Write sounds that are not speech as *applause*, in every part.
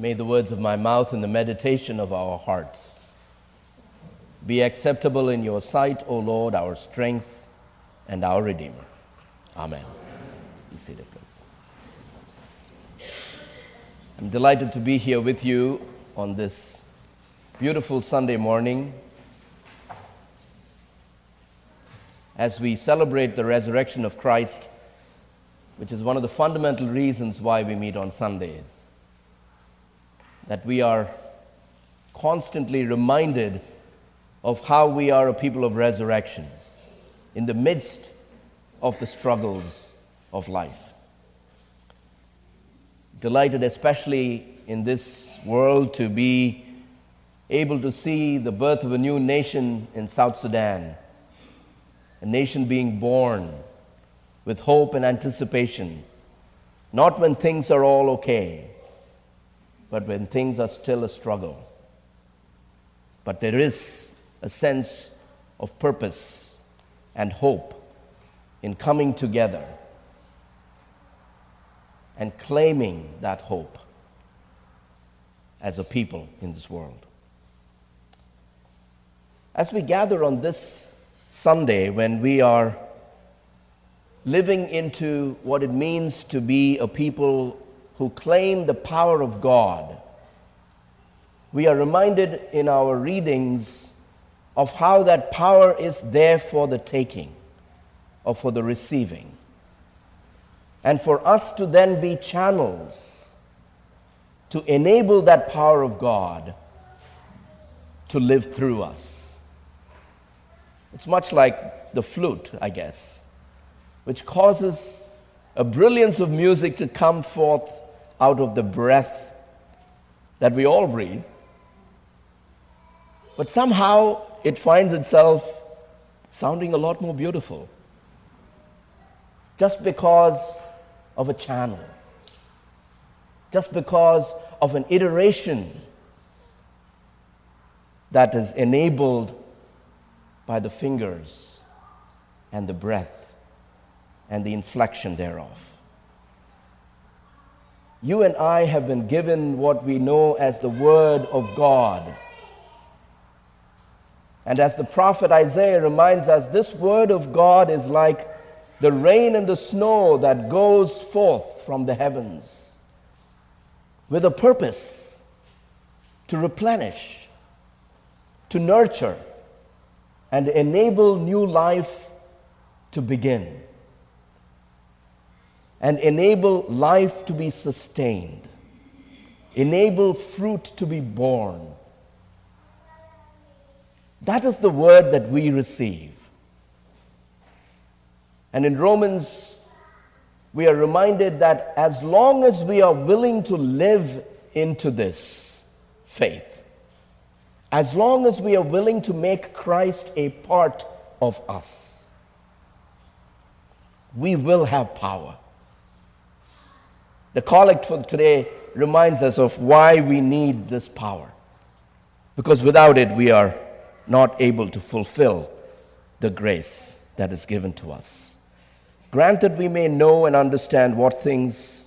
May the words of my mouth and the meditation of our hearts be acceptable in your sight, O Lord, our strength and our Redeemer. Amen. Be seated, please. I'm delighted to be here with you on this beautiful Sunday morning as we celebrate the resurrection of Christ, which is one of the fundamental reasons why we meet on Sundays that we are constantly reminded of how we are a people of resurrection in the midst of the struggles of life. Delighted, especially in this world, to be able to see the birth of a new nation in South Sudan, a nation being born with hope and anticipation, not when things are all okay, but when things are still a struggle. But there is a sense of purpose and hope in coming together and claiming that hope as a people in this world. As we gather on this Sunday, when we are living into what it means to be a people who claim the power of God, we are reminded in our readings of how that power is there for the taking or for the receiving. And for us to then be channels to enable that power of God to live through us. It's much like the flute, I guess, which causes a brilliance of music to come forth out of the breath that we all breathe. But somehow it finds itself sounding a lot more beautiful just because of a channel, just because of an iteration that is enabled by the fingers and the breath and the inflection thereof. You and I have been given what we know as the Word of God. And as the prophet Isaiah reminds us, this Word of God is like the rain and the snow that goes forth from the heavens with a purpose to replenish, to nurture, and enable new life to begin and enable life to be sustained, enable fruit to be born. That is the word that we receive. And in Romans, we are reminded that as long as we are willing to live into this faith, as long as we are willing to make Christ a part of us, we will have power. The collect for today reminds us of why we need this power. Because without it, we are not able to fulfill the grace that is given to us. Granted, we may know and understand what things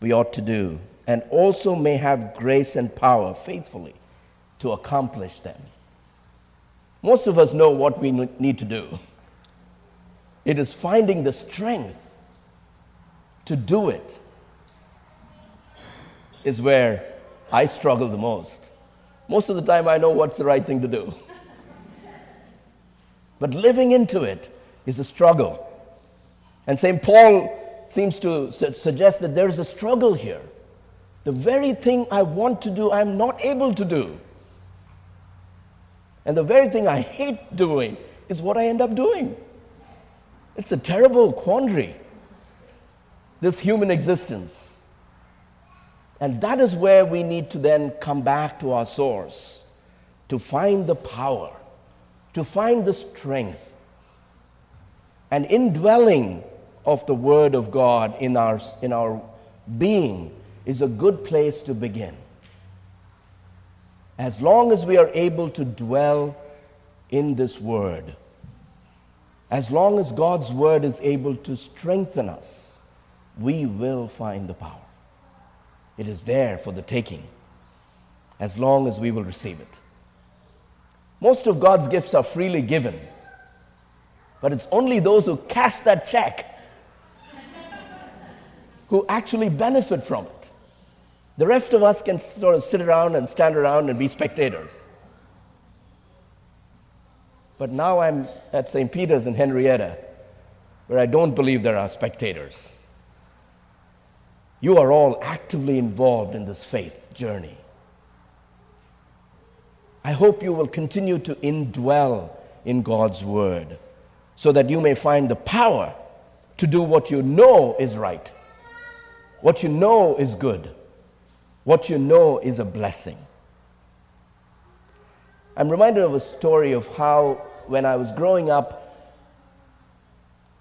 we ought to do, and also may have grace and power faithfully to accomplish them. Most of us know what we need to do. It is finding the strength to do it is where I struggle the most. Most of the time, I know what's the right thing to do. But living into it is a struggle. And St. Paul seems to su- suggest that there is a struggle here. The very thing I want to do, I'm not able to do. And the very thing I hate doing is what I end up doing. It's a terrible quandary, this human existence. And that is where we need to then come back to our source to find the power, to find the strength, and indwelling of the Word of God in our, in our being is a good place to begin. As long as we are able to dwell in this Word, as long as God's Word is able to strengthen us, we will find the power. It is there for the taking. as long as we will receive it. Most of God's gifts are freely given, but it's only those who cash that check who actually benefit from it. The rest of us can sort of sit around and stand around and be spectators. But now I'm at St. Peter's in Henrietta, where I don't believe there are spectators. You are all actively involved in this faith journey. I hope you will continue to indwell in God's Word so that you may find the power to do what you know is right, what you know is good, what you know is a blessing. I'm reminded of a story of how, when I was growing up,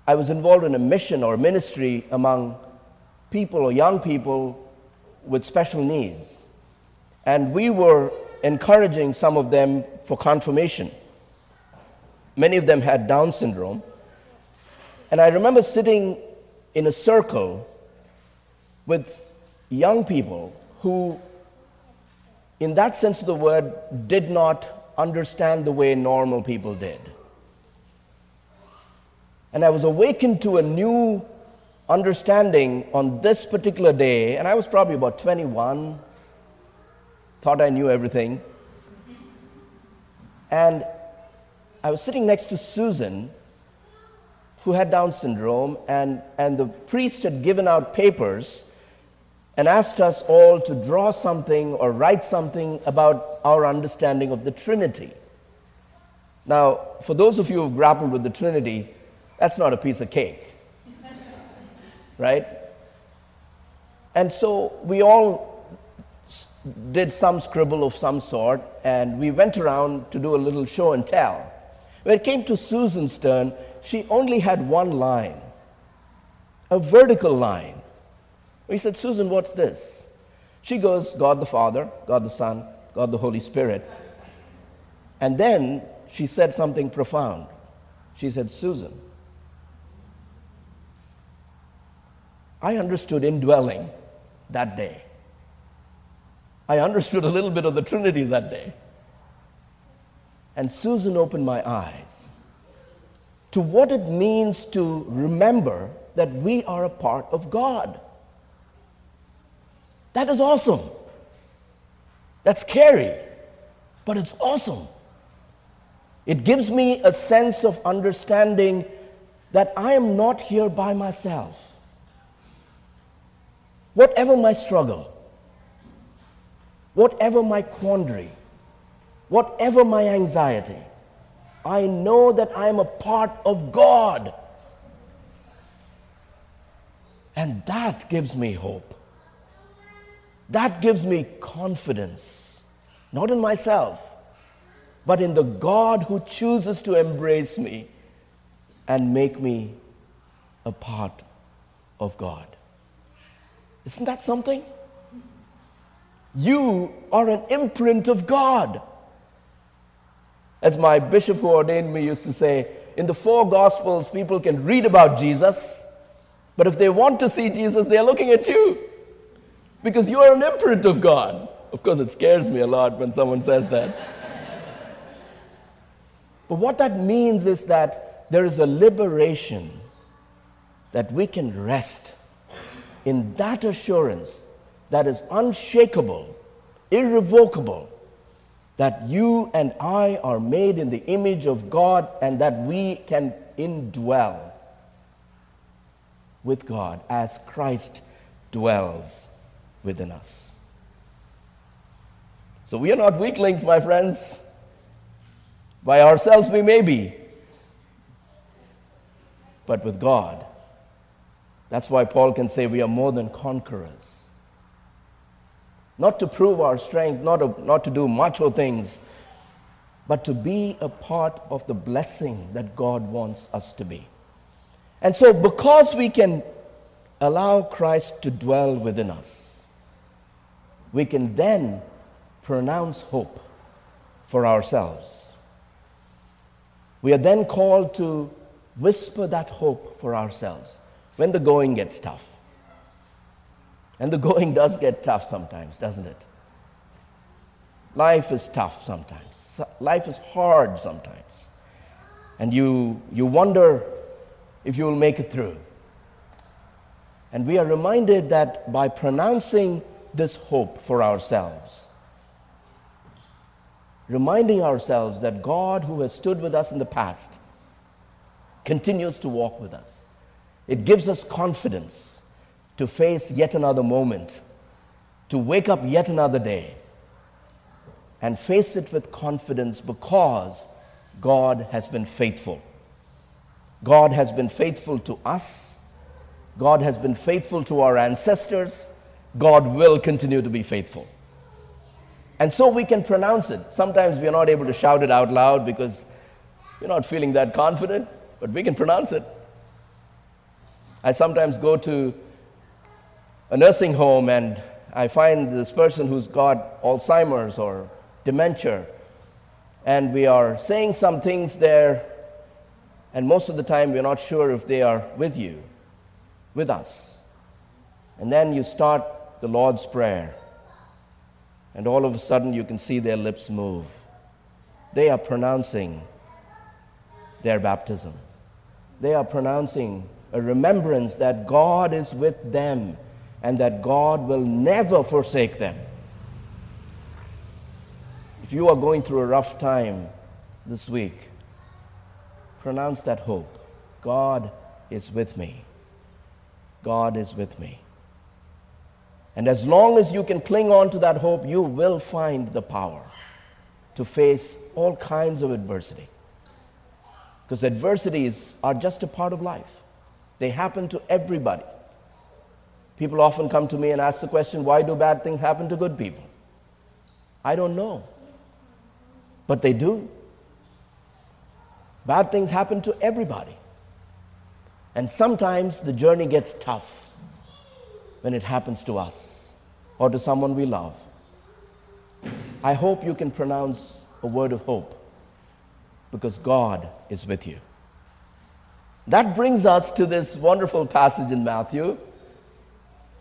I was involved in a mission or ministry among people or young people with special needs. And we were encouraging some of them for confirmation. Many of them had Down syndrome. And I remember sitting in a circle with young people who, in that sense of the word, did not understand the way normal people did. And I was awakened to a new understanding on this particular day, and I was probably about 21, thought I knew everything. And I was sitting next to Susan, who had Down syndrome, and, and the priest had given out papers and asked us all to draw something or write something about our understanding of the Trinity. Now, for those of you who've grappled with the Trinity, that's not a piece of cake right? And so we all did some scribble of some sort, and we went around to do a little show and tell. When it came to Susan's turn, she only had one line, a vertical line. We said, Susan, what's this? She goes, God the Father, God the Son, God the Holy Spirit. And then she said something profound. She said, Susan, I understood indwelling that day. I understood a little bit of the Trinity that day. And Susan opened my eyes to what it means to remember that we are a part of God. That is awesome. That's scary, but it's awesome. It gives me a sense of understanding that I am not here by myself. Whatever my struggle, whatever my quandary, whatever my anxiety, I know that I am a part of God. And that gives me hope. That gives me confidence, not in myself, but in the God who chooses to embrace me and make me a part of God. Isn't that something? You are an imprint of God. As my bishop who ordained me used to say, in the four Gospels, people can read about Jesus, but if they want to see Jesus, they're looking at you because you are an imprint of God. Of course, it scares me a lot when someone says that. *laughs* but what that means is that there is a liberation that we can rest in that assurance that is unshakable, irrevocable, that you and I are made in the image of God and that we can indwell with God as Christ dwells within us. So we are not weaklings, my friends. By ourselves we may be, but with God that's why Paul can say we are more than conquerors. Not to prove our strength, not to, not to do macho things, but to be a part of the blessing that God wants us to be. And so, because we can allow Christ to dwell within us, we can then pronounce hope for ourselves. We are then called to whisper that hope for ourselves when the going gets tough. And the going does get tough sometimes, doesn't it? Life is tough sometimes, life is hard sometimes. And you, you wonder if you will make it through. And we are reminded that by pronouncing this hope for ourselves, reminding ourselves that God, who has stood with us in the past, continues to walk with us. It gives us confidence to face yet another moment, to wake up yet another day, and face it with confidence because God has been faithful. God has been faithful to us. God has been faithful to our ancestors. God will continue to be faithful. And so we can pronounce it. Sometimes we are not able to shout it out loud because we're not feeling that confident, but we can pronounce it. I sometimes go to a nursing home and I find this person who's got Alzheimer's or dementia, and we are saying some things there, and most of the time we're not sure if they are with you, with us. And then you start the Lord's Prayer and all of a sudden you can see their lips move. They are pronouncing their baptism. They are pronouncing a remembrance that God is with them and that God will never forsake them. If you are going through a rough time this week, pronounce that hope God is with me. God is with me. And as long as you can cling on to that hope, you will find the power to face all kinds of adversity. Because adversities are just a part of life, they happen to everybody. People often come to me and ask the question why do bad things happen to good people? I don't know. But they do. Bad things happen to everybody. And sometimes the journey gets tough when it happens to us or to someone we love. I hope you can pronounce a word of hope because God is with you. That brings us to this wonderful passage in Matthew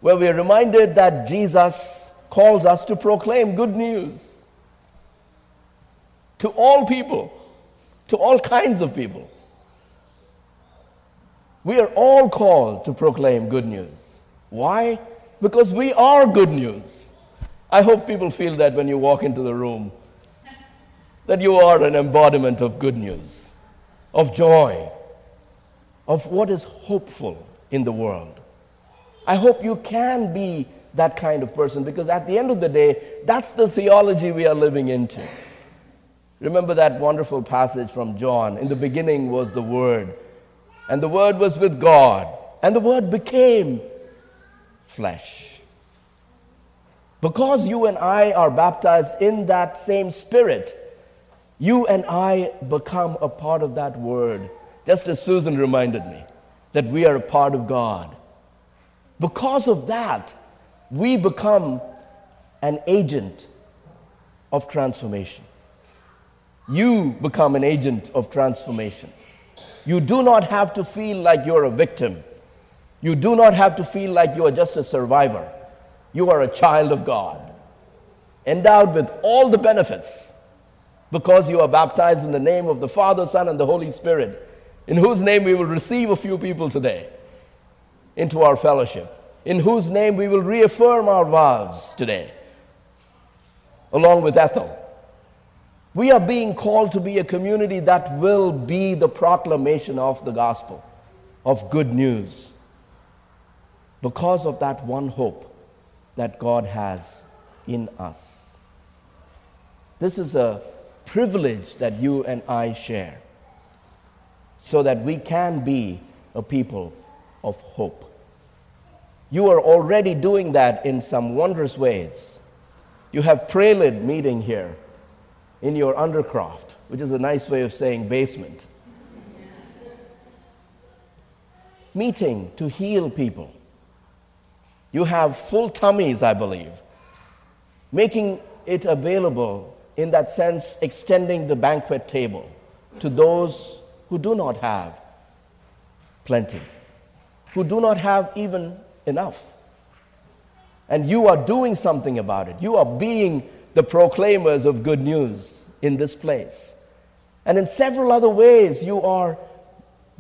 where we are reminded that Jesus calls us to proclaim good news to all people, to all kinds of people. We are all called to proclaim good news. Why? Because we are good news. I hope people feel that when you walk into the room, that you are an embodiment of good news, of joy, of what is hopeful in the world. I hope you can be that kind of person because at the end of the day, that's the theology we are living into. Remember that wonderful passage from John? In the beginning was the Word, and the Word was with God, and the Word became flesh. Because you and I are baptized in that same spirit, you and I become a part of that word, just as Susan reminded me that we are a part of God. Because of that, we become an agent of transformation. You become an agent of transformation. You do not have to feel like you're a victim. You do not have to feel like you are just a survivor. You are a child of God, endowed with all the benefits because you are baptized in the name of the Father, Son, and the Holy Spirit, in whose name we will receive a few people today into our fellowship, in whose name we will reaffirm our vows today, along with Ethel. We are being called to be a community that will be the proclamation of the gospel, of good news because of that one hope that God has in us. This is a privilege that you and I share so that we can be a people of hope. You are already doing that in some wondrous ways. You have prelude meeting here in your undercroft, which is a nice way of saying basement. meeting to heal people you have full tummies, I believe, making it available in that sense, extending the banquet table to those who do not have plenty, who do not have even enough. And you are doing something about it. You are being the proclaimers of good news in this place. And in several other ways, you are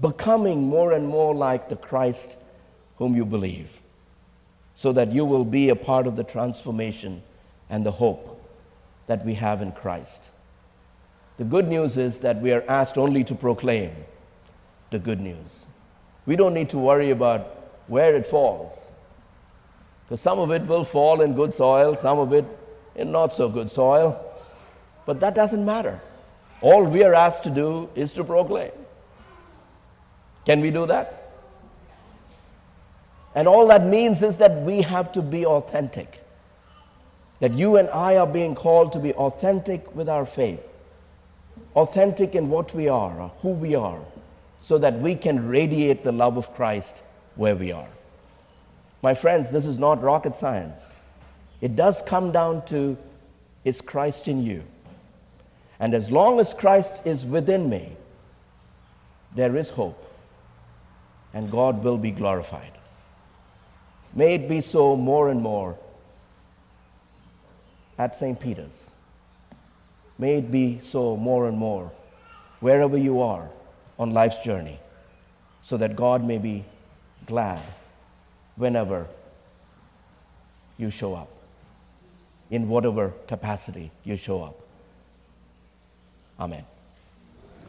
becoming more and more like the Christ whom you believe, so that you will be a part of the transformation and the hope that we have in Christ. The good news is that we are asked only to proclaim the good news. We don't need to worry about where it falls, because some of it will fall in good soil, some of it in not so good soil, but that doesn't matter. All we are asked to do is to proclaim. Can we do that? And all that means is that we have to be authentic. That you and I are being called to be authentic with our faith, authentic in what we are, uh, who we are, so that we can radiate the love of Christ where we are. My friends, this is not rocket science. It does come down to is Christ in you? And as long as Christ is within me, there is hope, and God will be glorified. May it be so more and more at St. Peter's. May it be so more and more wherever you are on life's journey, so that God may be glad whenever you show up, in whatever capacity you show up. Amen.